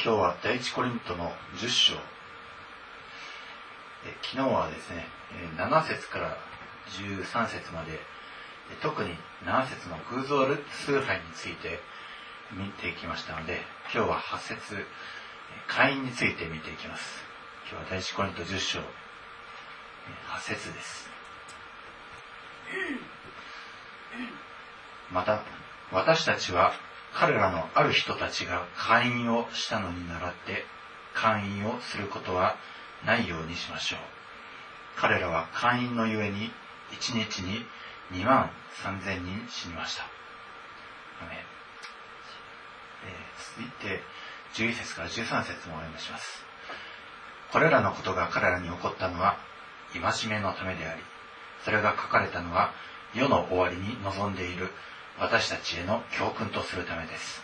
今日は第一コリントの10章。え昨日はですね7節から13節まで特に7節の偶像ル崇拝について見ていきましたので今日は8節会員について見ていきます。今日は第一コリント10章8節です。また私たちは彼らのある人たちが会員をしたのに倣って会員をすることはないようにしましょう。彼らは会員のゆえに1日に2万3000人死にました、えー、続いて11節から13節もお読みします。これらのことが彼らに起こったのは戒めのためでありそれが書かれたのは世の終わりに望んでいる私たちへの教訓とするためです。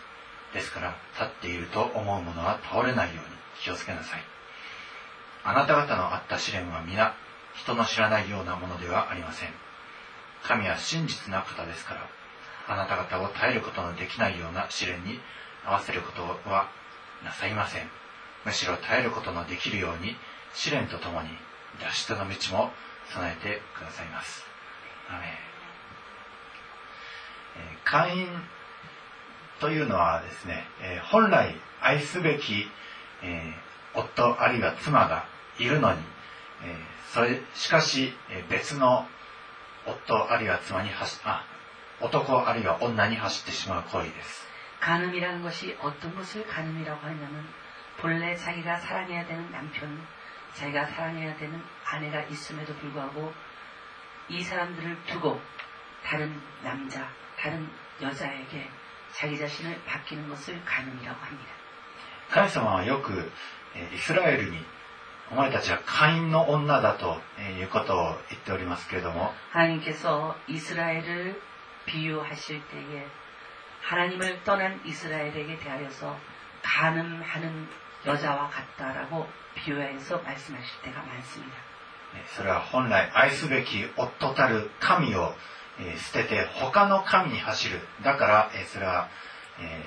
ですから、立っていると思う者は倒れないように気をつけなさい。あなた方のあった試練は皆、人の知らないようなものではありません。神は真実な方ですから、あなた方を耐えることのできないような試練に合わせることはなさいません。むしろ耐えることのできるように、試練とともに脱出の道も備えてくださいます。アメ会員というのはですね、え本来愛すべき、え夫あるいは妻がいるのに、えそれしかし、え別の夫あるいは妻に走あ男あるいは女に走ってしまう行為です。간음이라는것이어떤것을간음이라고하냐면본래자기가사랑해야되는남편자기가사랑해야되는아내가있음에도불구하고이사람들을두고다른남자 다른여자에게자기자신을바뀌는것을간음이라고합니다神様はよくイスラエルにお前たちは会員の女だということを言っておりますけれども하나님께서이스라엘을비유하실때에하나님을떠난이스라엘에게대하여서간음하는여자와같다라고비유해서말씀하실때가많습니다それは本来愛すべき夫たる神を 捨てて他の神に走るだからそれは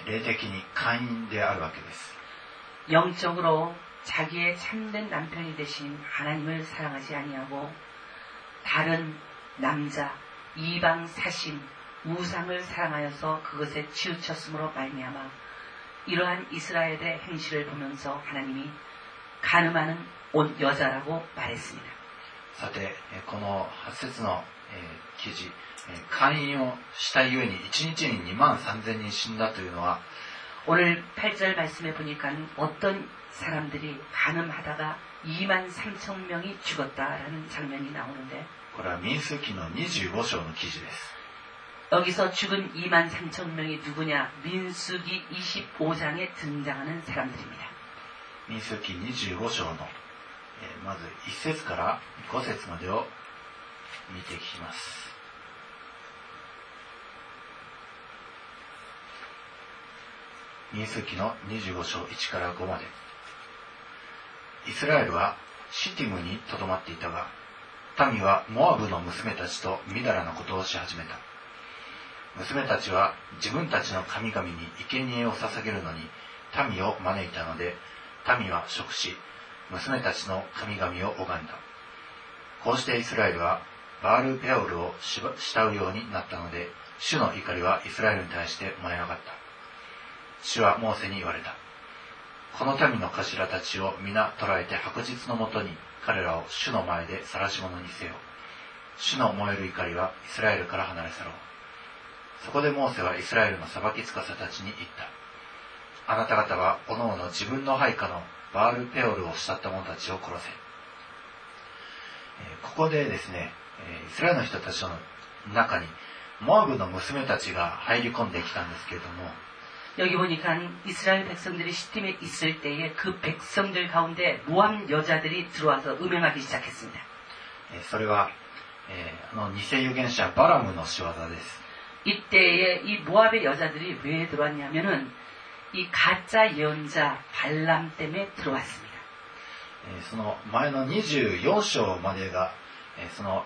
霊的に会員であるわけです영적으로자기의참된남편이되신하나님을사랑하지아니하고다른남자이방사신우상을사랑하여서그것에치우쳤음으로말미암아이러한이스라엘의행실을보면서하나님이가늠하는온여자라고말했습니다さてこの8節の 記事会員をしたゆえに1日に2万3000人死んだというのは오늘8절말씀에보니까어떤사람들이간음하다가2만3천명이죽었다라는장면이나오는데これは民数記の25章の記事です。여기서죽은2만3천명이누구냐민수기25장에등장하는사람들입니다民数記25章の、えまず1節から5節までを 見てきます。民数記の25章1から5まで。イスラエルはシティムにとどまっていたが民はモアブの娘たちとみだらなことをし始めた。娘たちは自分たちの神々に生贄を捧げるのに民を招いたので民は食し娘たちの神々を拝んだ。こうしてイスラエルはバール・ペオルを慕うようになったので主の怒りはイスラエルに対して燃え上がった主はモーセに言われた。この民の頭たちを皆捕らえて白日のもとに彼らを主の前で晒し者にせよ。主の燃える怒りはイスラエルから離れ去ろう。そこでモーセはイスラエルの裁きつかさたちに言った。あなた方は各々自分の配下のバールペオルを慕った者たちを殺せ。ここでですね、イスラエルの人たちの中にモアブの娘たちが入り込んできたんですけれども、 여기 보니까 이스라엘 백성들이 시팀에 있을 때에 그 백성들 가운데 모함 여자들이 들어와서 음행하기 시작했습니다. それは、えー、あの偽預言者バラムの仕業です。 이때에 이 모압의 여자들이 왜 들어왔냐면은 이 가짜 예언자 발람 때문에 들어왔습니다. その前の24章までが、その、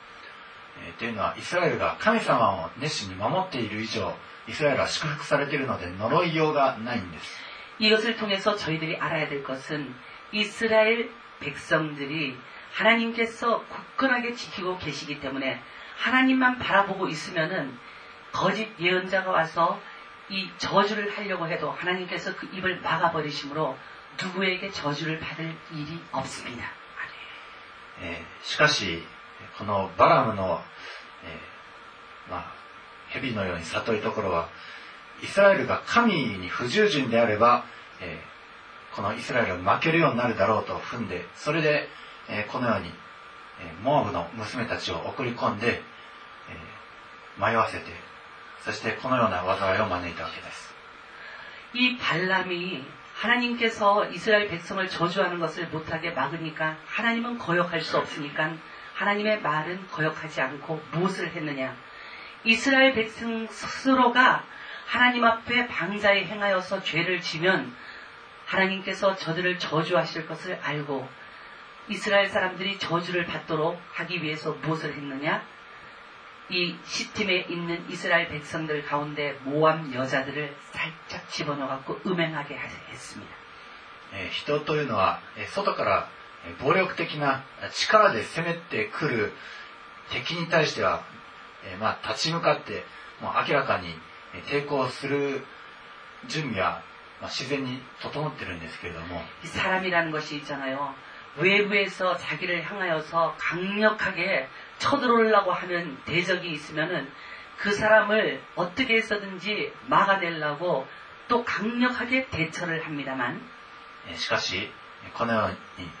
えーというのはイスラエルが神様を熱心に守っている以上イスラエルは祝福されているので呪いようがないんです 이것을 통해서 저희들이 알아야 될 것은 이스라엘 백성들이 하나님께서 굳건하게 지키고 계시기 때문에 하나님만 바라보고 있으면은 거짓 예언자가 와서 이 저주를 하려고 해도 하나님께서 그 입을 막아버리심으로 누구에게 저주를 받을 일이 없습니다. えーしかし このバラムの、えーまあ、蛇のように悟いところはイスラエルが神に不従順であれば、えーこのイスラエルが負けるようになるだろうと踏んでそれで、えーこのように、えーモアブの娘たちを送り込んで、えー迷わせてそしてこのような災いを招いたわけです 이 발람이 하나님께서 이스라엘 백성을 저주하는 것을 못하게 막으니까 하나님은 거역할 수 없으니까 하나님의 말은 거역하지 않고 무엇을 했느냐? 이스라엘 백성 스스로가 하나님 앞에 방자에 행하여서 죄를 지면 하나님께서 저들을 저주하실 것을 알고 이스라엘 사람들이 저주를 받도록 하기 위해서 무엇을 했느냐? 이 시팀에 있는 이스라엘 백성들 가운데 모함 여자들을 살짝 집어넣어갖고 음행하게 했습니다. 네, 人というのは外から暴力的な力で攻めてくる敵に対しては、えまあ、立ち向かってもう明らかに抵抗する準備は、まあ、自然に整ってるんですけれども이사람이라는것이있잖아요외부에서자기를향하여서강력하게쳐들어오려고하는대적이있으면은그사람을어떻게해서든지막아내려고또강력하게대처를합니다만しかしこのように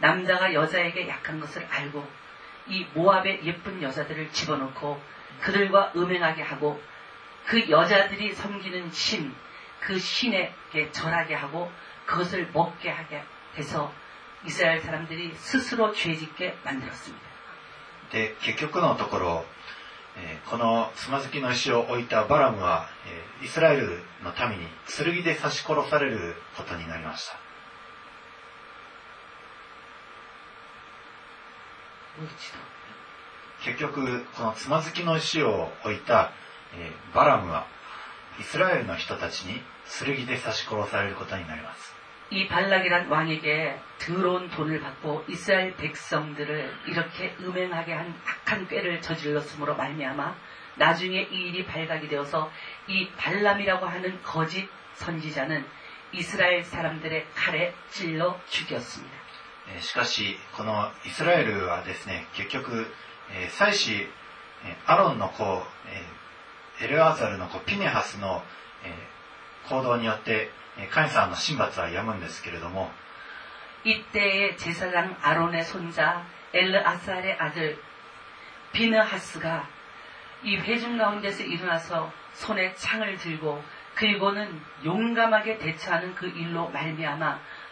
남자가 여자에게 약한 것을 알고 이 모압의 예쁜 여자들을 집어넣고 그들과 음행하게 하고 그 여자들이 섬기는 신, 그 신에게 절하게 하고 그것을 먹게 하게 해서 이스라엘 사람들이 스스로 죄짓게 만들었습니다. で結局のところ、えーこのつまずきの石を置いたバラムは、えーイスラエルの民に剣で刺し殺されることになりました。 結局このつまずきの石を置いた、えーバラムはイスラエルの人たちに剣で刺し殺されることになります 이 발락이란 왕에게 더러운 돈을 받고 이스라엘 백성들을 이렇게 음행하게 한 악한 꾀를 저질렀으므로 말미암아 나중에 이 일이 발각이 되어서 이 발람이라고 하는 거짓 선지자는 이스라엘 사람들의 칼에 찔러 죽였습니다. しかし、このイスラエルはですね、結局、祭司アロンの子、エルアーサルの子、ピネハスの行動によって、カインさんの神罰はやむんですけれども、이때의제사장아론の손자엘르아살의の들비느하스가이 회중 가운데서 일어나서 손에 창을 들고 그리고는 용감하게 대처하는 그 일로 말미암아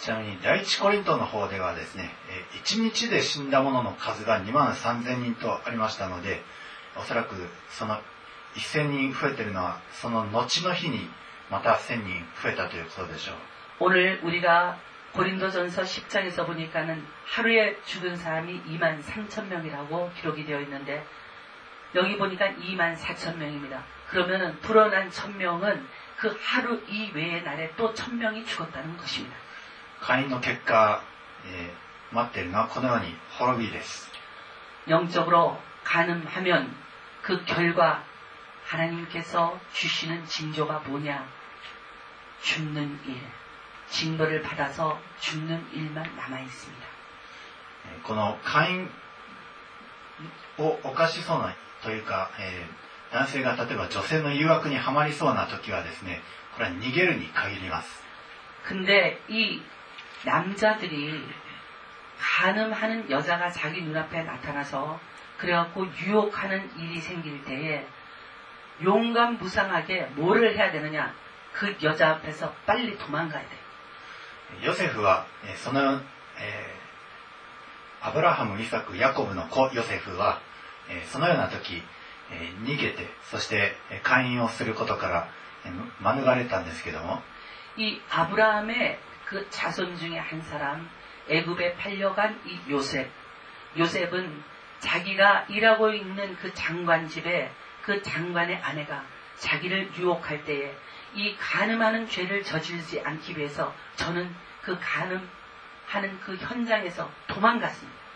ちなみに、第一コリントの方ではですね、1日で死んだ者の数が2万3000人とありましたので、おそらくその1000人増えてるのは、その後の日にまた1000人増えたということでしょう。 오늘 우리가 고린도전서 10장에서 보니까는 하루에 죽은 사람이 2만 3천 명이라고 기록이 되어 있는데 여기 보니까 2만 4천 명입니다. 그러면은 불어난 천 명은 그 하루 이외의 날에 또 천 명이 죽었다는 것입니다. 会員の結果、えー、待っているのはこのように。滅びです。영적으로가하면그결과하나님께서주시는징조가뭐냐죽는일징조를받아서죽는일만남아있습니다この会員をかしそうなというか、えー、男性が例えば女性の誘惑に。はまりそうな時はですねこれは逃げるに。限ります。근데이 남자들이 가늠하는 여자가 자기 눈앞에 나타나서 그래갖고 유혹하는 일이 생길 때에 용감 무상하게 뭐를 해야 되느냐 그 여자 앞에서 빨리 도망가야 돼. 요셉은そのアブラハム、イサク、ヤコブの子ヨセフは、えそのような時、え逃げて、そして勧誘をすることから、え免れたんですけども、이아브라함의 그 자손 중에 한 사람, 애굽에 팔려간 이 요셉. 요셉은 자기가 일하고 있는 그 장관 집에 그 장관의 아내가 자기를 유혹할 때에 이 간음하는 죄를 저지르지 않기 위해서 저는 그 간음하는 그 현장에서 도망갔습니다.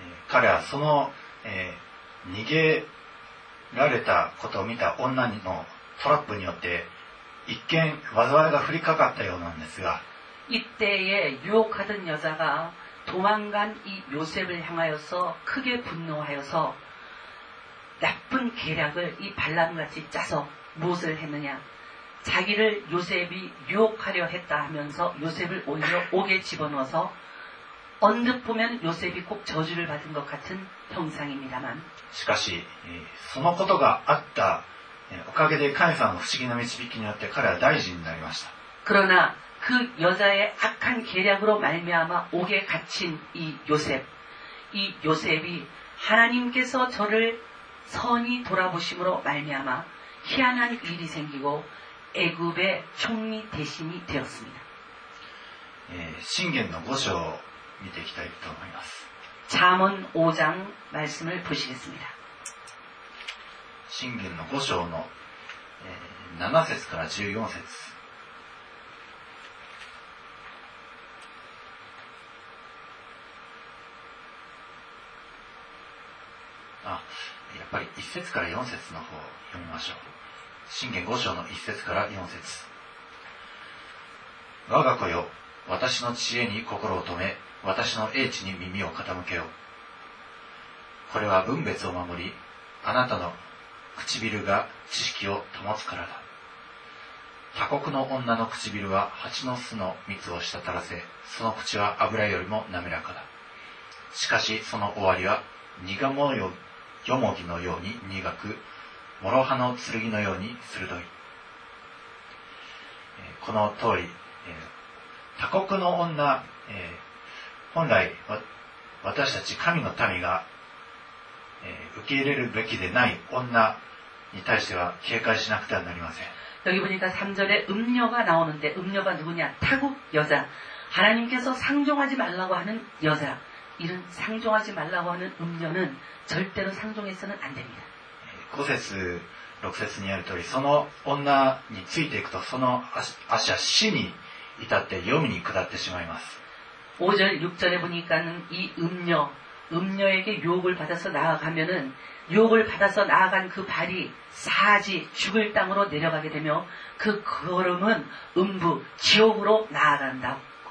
えー彼はその、えー逃げられたことを見た女のトラップによって、一見災いが降りかかったようなんですが、 이때에 유혹하던 여자가 도망간 이 요셉을 향하여서 크게 분노하여서 나쁜 계략을 이 발람같이 짜서 무엇을 했느냐. 자기를 요셉이 유혹하려 했다 하면서 요셉을 오히려 옥에 집어넣어서 언뜻 보면 요셉이 꼭 저주를 받은 것 같은 형상입니다만 しかし、えーそのことがあった、えーおかげで神様の不思議な導きによって彼は大臣になりました。 그러나 그 여자의 악한 계략으로 말미암아 옥에 갇힌 이 요셉, 이 요셉이 하나님께서 저를 선히 돌아보심으로 말미암아 희한한 일이 생기고 애굽의 총리 대신이 되었습니다. えー信玄の5章を見ていきたいと思います。 잠언 5장 말씀을 보시겠습니다. 信玄の5章の、えー7節から14節 やっぱり1節から4節の方を読みましょう。信玄5章の1節から4節我が子よ、私の知恵に心を止め、私の英知に耳を傾けよ。これは分別を守り、あなたの唇が知識を保つからだ。他国の女の唇は蜂の巣の蜜を滴らせ、その口は油よりも滑らかだ。しかしその終わりは苦もよよもぎのように苦く諸刃の剣のように鋭いこの通り他国の女本来私たち神の民が受け入れるべきでない女に対しては警戒しなくてはなりません여기 보니까 3절에 음녀가 나오는데 음녀가 누구 냐? 타국 여 자. 하나님께서 상종하지 말라고 하는 여 자. 이런 상종하지 말라고 하는 음녀는 절대로 상종해서는 안 됩니다. 5節、6節にある通り、その女についていくと、その足足は死に至って黄泉に下ってしまいます。 5절, 6절에 보니까는 이 음녀, 음녀에게 유혹을 받아서 나아가면은 유혹을 받아서 나아간 그 발이 사지 죽을 땅으로 내려가게 되며 그 걸음은 음부 지옥으로 나아간다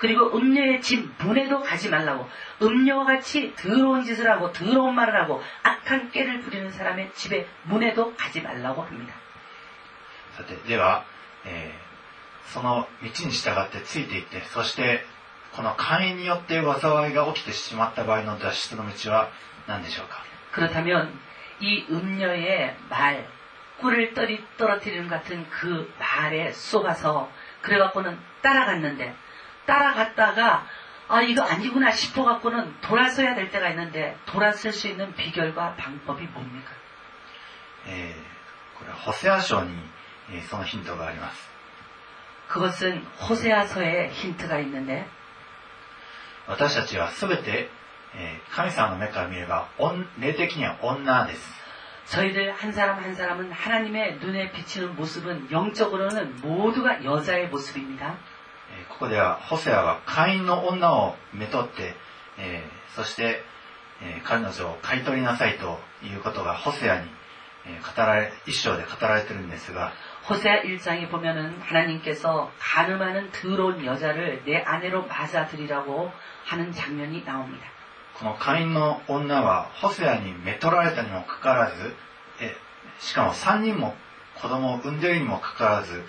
그리고 음녀의 집 문에도 가지 말라고. 음녀와 같이 더러운 짓을 하고 더러운 말을 하고 악한 깨를 부리는 사람의 집에 문에도 가지 말라고 합니다. さて、では、えーその道に従ってついていって、そして、この会員によって災いが起きてしまった場合の脱出の道は何でしょうか 그렇다면 이 음녀의 말, 꿀을 떨이, 떨어뜨리는 같은 그 말에 쏘가서 그래갖고는 따라갔는데 따라갔다가 아 이거 아니구나 싶어 갖고는 돌아서야 될 때가 있는데 돌아설 수 있는 비결과 방법이 뭡니까? 예, 호세아서에 그런 힌트가 있습니다. 그것은 호세아서에 힌트가 있는데 私たちはすべて神様の目から見れば霊的には女です 저희들 한 사람 한 사람은 하나님의 눈에 비치는 모습은 영적으로는 모두가 여자의 모습입니다. えーここでは、ホセアは会員の女をめとって、えーそして、えー彼女を買い取りなさいということがホセアに、えー語られ、一章で語られてるんですが、 호세아 1장에 보면은 하나님께서 가늠하는 더러운 여자를 내 아내로 맞아들이라고 하는 장면이 나옵니다. この会員の女はホセアにめとられたにもかかわらず、えしかも3人も子供を産んでいるにもかかわらず、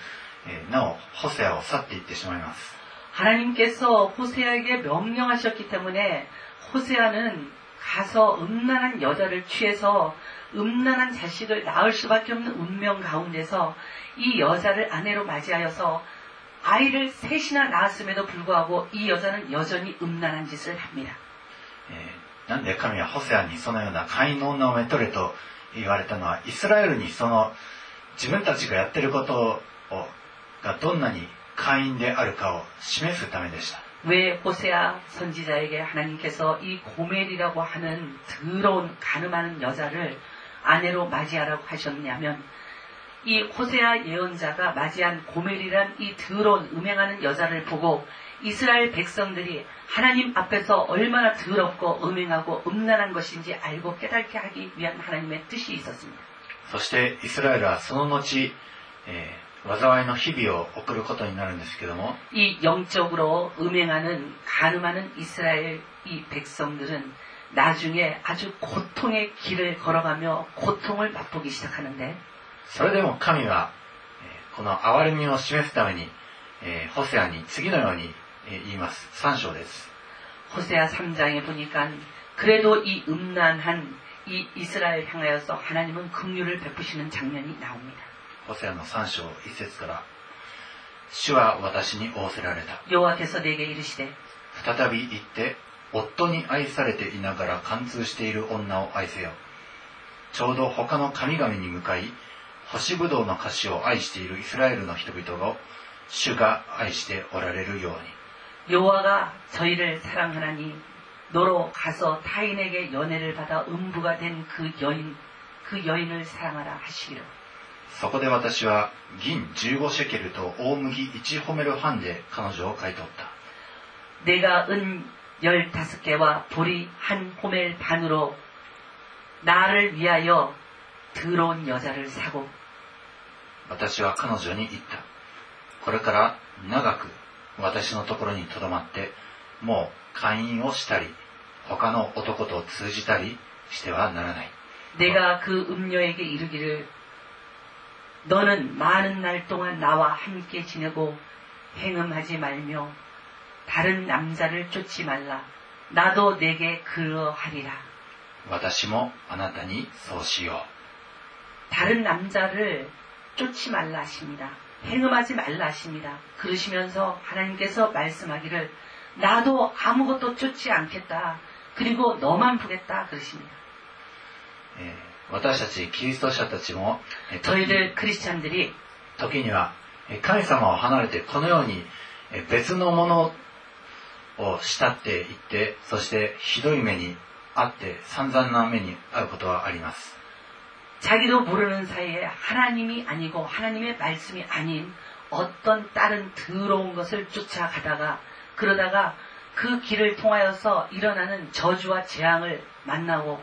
えなおホセアを去っていってしまいます。 하나님께서 호세아에게 명령하셨기 때문에 호세아는 가서 음란한 여자를 취해서 음란한 자식을 낳을 수밖에 없는 운명 가운데서 이 여자를 아내로 맞이하여서 아이를 셋이나 낳았음에도 불구하고 이 여자는 여전히 음란한 짓을 합니다. えーなんで神はホセアにそのような会員の女をめとれと言われたのは、イスラエルにその自分たちがやってることを がどんなに会員であるかを示すためでした。 왜 호세아 선지자에게 하나님께서 이 고멜이라고 하는 더러운 가늠하는 여자를 아내로 맞이하라고 하셨냐면 이 호세아 예언자가 맞이한 고멜이란 이 더러운 음행하는 여자를 보고 이스라엘 백성들이 하나님 앞에서 얼마나 더럽고 음행하고 음란한 것인지 알고 깨닫게 하기 위한 하나님의 뜻이 있었습니다. そしてイスラエルはその後、えー 災いの日々を送ることになるんですけども、이영적으로음행하는가늠하는이스라엘이백성들은나중에아주고통의길을걸어가며고통을맛보기시작하는데それでも神はこの憐れみを示すために、えー、ホセアに次のように言います。3章です。ホセア3장에보니까그래도이음란한이이스라엘향하여서하나님은극률을베푸시는장면이나옵니다 ホセアの3章1節から、主は私に仰せられた。 여호와께서 내게 이르시되 再び行って、夫に愛されていながら貫通している女を愛せよ。ちょうど他の神々に向かい、干しぶどうの菓子を愛しているイスラエルの人々を、主が愛しておられるように。 여호와가 저희를 사랑하나니 너로 가서 타인에게 연애를 받아 음부가 된 그 여인 그 여인을 사랑하라 하시기를 そこで私は銀15シェケルと大麦1ホメル半で彼女を買い取った。 내가 은 열다섯 개와 보리 한 호멜 반으로 나를 위하여 더러운 여자를 사고 私は彼女に言った。これから長く私のところに留まって、もう会員をしたり、他の男と通じたりしてはならない。 내가 그 음녀에게 이르기를 너는 많은 날 동안 나와 함께 지내고 행음하지 말며 다른 남자를 쫓지 말라. 나도 내게 그러하리라. 私もあなたにそうしよ 다른 남자를 쫓지 말라 하십니다. 행음하지 말라 하십니다. 그러시면서 하나님께서 말씀하기를 나도 아무것도 쫓지 않겠다. 그리고 너만 보겠다 그러십니다. う、えー 私たちキリスト者たちも저희들크리스찬들이時には神様を離れてこのように別のものを慕っていってそしてひどい目に遭って散々な目に遭うことはあります。자기도모르는사이에하나님이아니고하나님의말씀이아닌어떤다른더러운것을쫓아가다가그러다가그길을통하여서일어나는저주와재앙을만나고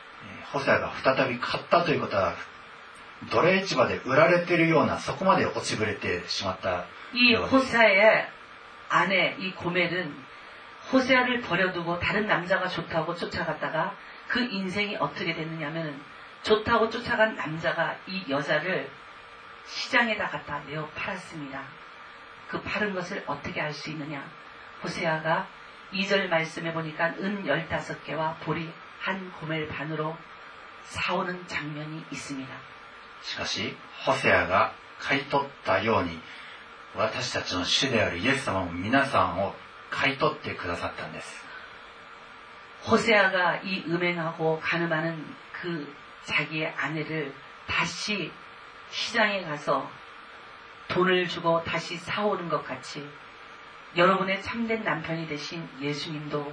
えーホセアが再び買ったということは奴隷市場で売られているようなそこまで落ちぶれてしまった 이 네. 호세아의 아내 이 고멜은 호세아를 버려두고 다른 남자가 좋다고 쫓아갔다가 그 인생이 어떻게 됐느냐면 좋다고 쫓아간 남자가 이 여자를 시장에다 갖다 내어 팔았습니다. 그 파는 것을 어떻게 알 수 있느냐? 호세아가 2절 말씀해 보니까 은 15개와 보리 한 고멜 반으로 사오는 장면이 있습니다. しかしホセアが買い取ったように私たちの主であるイエス様も皆さんを買い取ってくださったんです 호세아가 이 음행하고 가늠하는 그 자기의 아내를 다시 시장에 가서 돈을 주고 다시 사오는 것 같이 여러분의 참된 남편이 되신 예수님도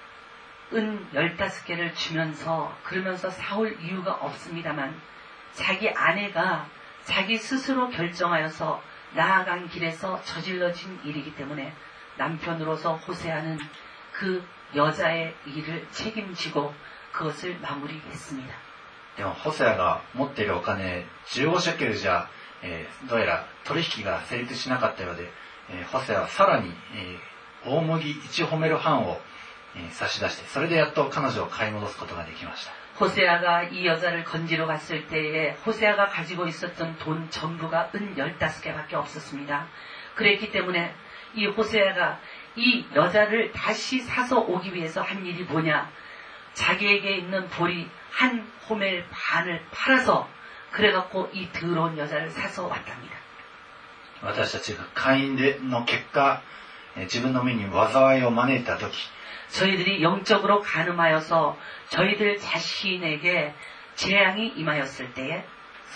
은 15개를 주면서 그러면서 사올 이유가 없습니다만 자기 아내가 자기 스스로 결정하여서 나아간 길에서 저질러진 일이기 때문에 남편으로서 호세아는 그 여자의 일을 책임지고 그것을 마무리했습니다. でもホセアが持っているお金15シェケルじゃ、えーどうやら取引が成立しなかったようで、えーホセアはさらに、えー大麦1ホメル半を、えー 差し出してそれでやっと彼女を買い戻すことができました 호세아가 이 여자를 건지러 갔을 때에 호세아가 가지고 있었던 돈 전부가 은 15개밖에 없었습니다. 그랬기 때문에 이 호세아가 이 여자를 다시 사서 오기 위해서 한 일이 뭐냐? 자기에게 있는 보리 한 호멜 반을 팔아서 그래갖고 이 더러운 여자를 사서 왔답니다. 私たちが会員での結果、えー自分の身に災いを招いた時 저희들이 영적으로 가늠하여서 저희들 자신에게 재앙이 임하였을 때에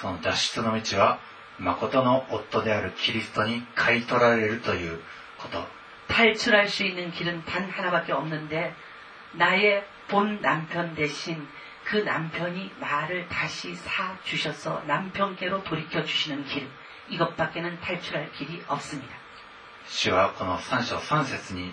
その脱出の道は誠の夫であるキリストに買い取られるということ 탈출할 수 있는 길은 단 하나밖에 없는데 나의 본 남편 대신 그 남편이 나를 다시 사 주셔서 남편께로 돌이켜 주시는 길 이것밖에는 탈출할 길이 없습니다. 主はこの3章3節に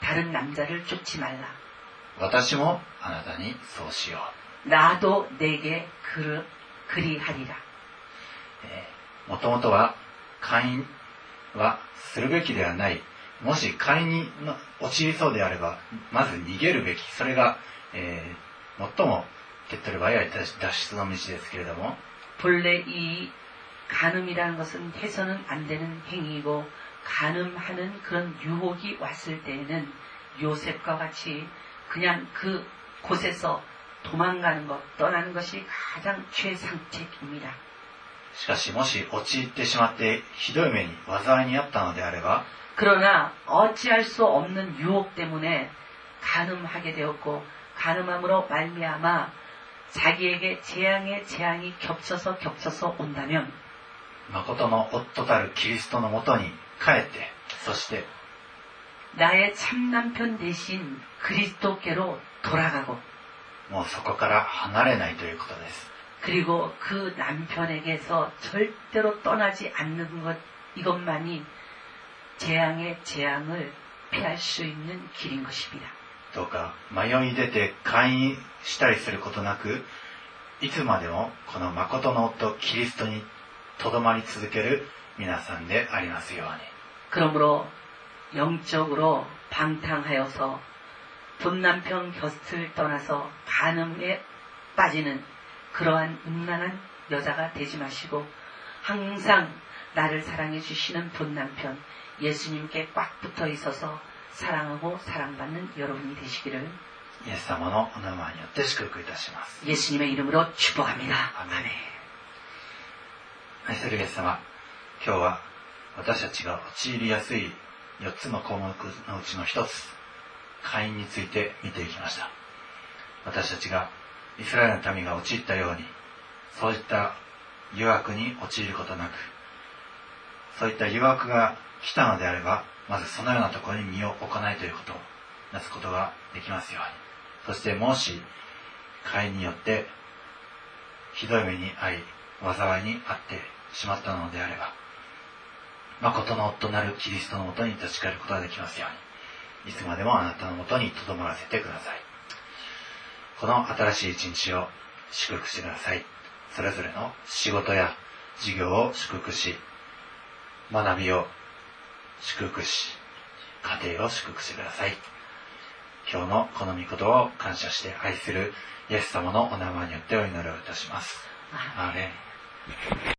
다른 남자를 쫓지 말라. 私もあなたにそうしよう 나도 내게 그, 그리하리라. もともとは会員はするべきではない、 もし仮にの陥りそうであれば、まず逃げるべき。それが、えー最も手っ取り早い脱出の道ですけれども、 본래 이 간음이라는 것은 해서는 안 되는 행위이고 간음하는 그런 유혹이 왔을 때에는 요셉과 같이 그냥 그 곳에서 도망가는 것, 떠나는 것이 가장 최상책입니다. しかしもし陥ってしまってひどい目に災いにあったのであれば、 그러나 어찌할 수 없는 유혹 때문에 간음하게 되었고 간음함으로 말미암아 자기에게 재앙의 재앙이 겹쳐서 겹쳐서 온다면 誠の夫たるキリストのもとに 帰って、そして 나의 참남편 대신 그리스도께로 돌아가고 もうそこから離れないということです。 그리고 그 남편에게서 절대로 떠나지 않는 것 이것만이 재앙의 재앙을 피할 수 있는 길인 것입니다. どうか迷い出て勧誘したりすることなく、いつまでもこの誠の夫キリストにとどまり続ける皆さんでありますように。 그러므로 영적으로 방탕하여서 돈 남편 곁을 떠나서 간음에 빠지는 그러한 음란한 여자가 되지 마시고 항상 나를 사랑해 주시는 돈 남편 예수님께 꽉 붙어 있어서 사랑하고 사랑받는 여러분이 되시기를 イエス様のお名前によって祝福いたします。 예수님의 이름으로 축복합니다. 아멘. 아멘. 愛するイエス様、今日は 私たちが陥りやすい4つの項目のうちの1つ、会員について見ていきました。私たちがイスラエルの民が陥ったように、そういった誘惑に陥ることなく、そういった誘惑が来たのであれば、まずそのようなところに身を置かないということをなすことができますように。そしてもし、会員によってひどい目に遭い、災いに遭ってしまったのであれば、誠の夫なるキリストのもとに立ち返ることができますように、いつまでもあなたのもとに留まらせてください。この新しい一日を祝福してください。それぞれの仕事や事業を祝福し、学びを祝福し、家庭を祝福してください。今日のこの御言葉を感謝して愛するイエス様のお名前によってお祈りをいたします。 아, アーメン